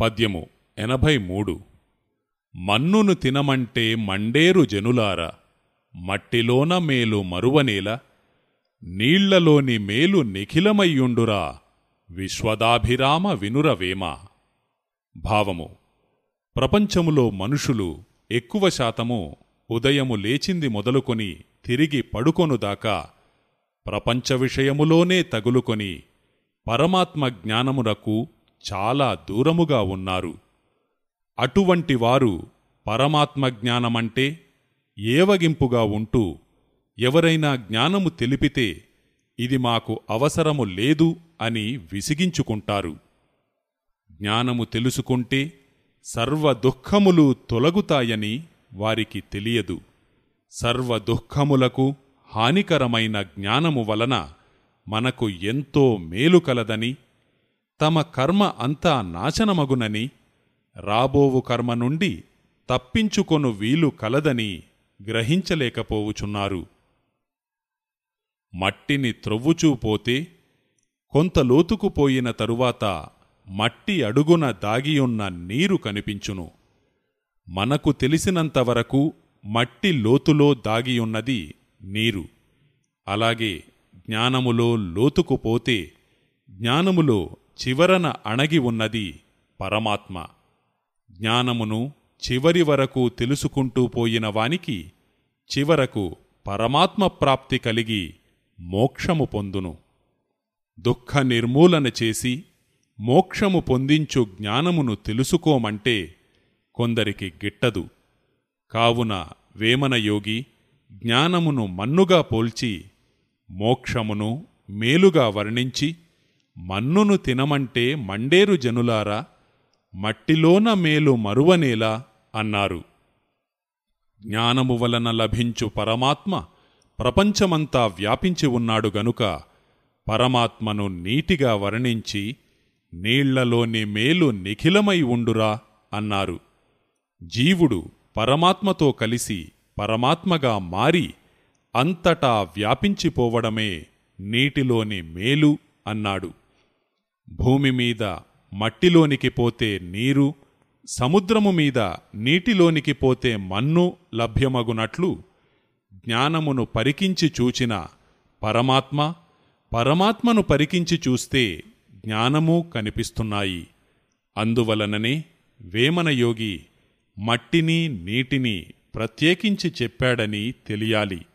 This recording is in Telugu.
పద్యము ఎనభై మూడు. మన్నును తినమంటే మండేరు జనులార మట్టిలోన మేలు మరువనేల నీళ్ళలోని మేలు నిఖిలమయ్యుండురా విశ్వదాభిరామ వినురవేమ. భావము ప్రపంచములో మనుషులు ఎక్కువ శాతము ఉదయము లేచింది మొదలుకొని తిరిగి పడుకొనుదాకా ప్రపంచ విషయములోనే తగులుకొని పరమాత్మ జ్ఞానమునకు చాలా దూరముగా ఉన్నారు. అటువంటి వారు పరమాత్మ జ్ఞానమంటే ఏవగింపుగా ఉంటూ ఎవరైనా జ్ఞానము తెలిపితే ఇది మాకు అవసరము లేదు అని విసిగించుకుంటారు. జ్ఞానము తెలుసుకుంటే సర్వ దుఃఖములు తొలగుతాయని వారికి తెలియదు. సర్వ దుఃఖములకు హానికరమైన జ్ఞానము వలన మనకు ఎంతో మేలు కలదని తమ కర్మ అంతా నాశనమగునని రాబోవు కర్మ నుండి తప్పించుకొను వీలు కలదని గ్రహించలేకపోవుచున్నారు. మట్టిని త్రొవ్వుచూపోతే కొంత లోతుకు పోయిన తరువాత మట్టి అడుగున దాగియున్న నీరు కనిపించును. మనకు తెలిసినంతవరకు మట్టి లోతులో దాగియున్నది నీరు. అలాగే జ్ఞానములో లోతుకు పోతే జ్ఞానములో చివరన అణగి ఉన్నది పరమాత్మ. జ్ఞానమును చివరి వరకు తెలుసుకుంటూ పోయిన వానికి చివరకు పరమాత్మ ప్రాప్తి కలిగి మోక్షము పొందును. దుఃఖ నిర్మూలన చేసి మోక్షము పొందించు జ్ఞానమును తెలుసుకోమంటే కొందరికి గిట్టదు. కావున వేమనయోగి జ్ఞానమును మన్నుగా పోల్చి మోక్షమును మేలుగా వర్ణించి మన్నును తినమంటే మండేరు జనులారా మట్టిలోన మేలు మరువనేలా అన్నారు. జ్ఞానము వలన లభించు పరమాత్మ ప్రపంచమంతా వ్యాపించి ఉన్నాడు గనుక పరమాత్మను నీటిగా వర్ణించి నీళ్ళలోని మేలు నిఖిలమై ఉండురా అన్నారు. జీవుడు పరమాత్మతో కలిసి పరమాత్మగా మారి అంతటా వ్యాపించిపోవడమే నీటిలోని మేలు అన్నాడు. భూమి మీద మట్టిలోనికి పోతే నీరు సముద్రము మీద నీటిలోనికి పోతే మన్ను లభ్యమగునట్లు జ్ఞానమును పరికించి చూచిన పరమాత్మ పరమాత్మను పరికించి చూస్తే జ్ఞానము కనిపిస్తున్నాయి. అందువలననే వేమనయోగి మట్టిని నీటిని ప్రత్యేకించి చెప్పాడని తెలియాలి.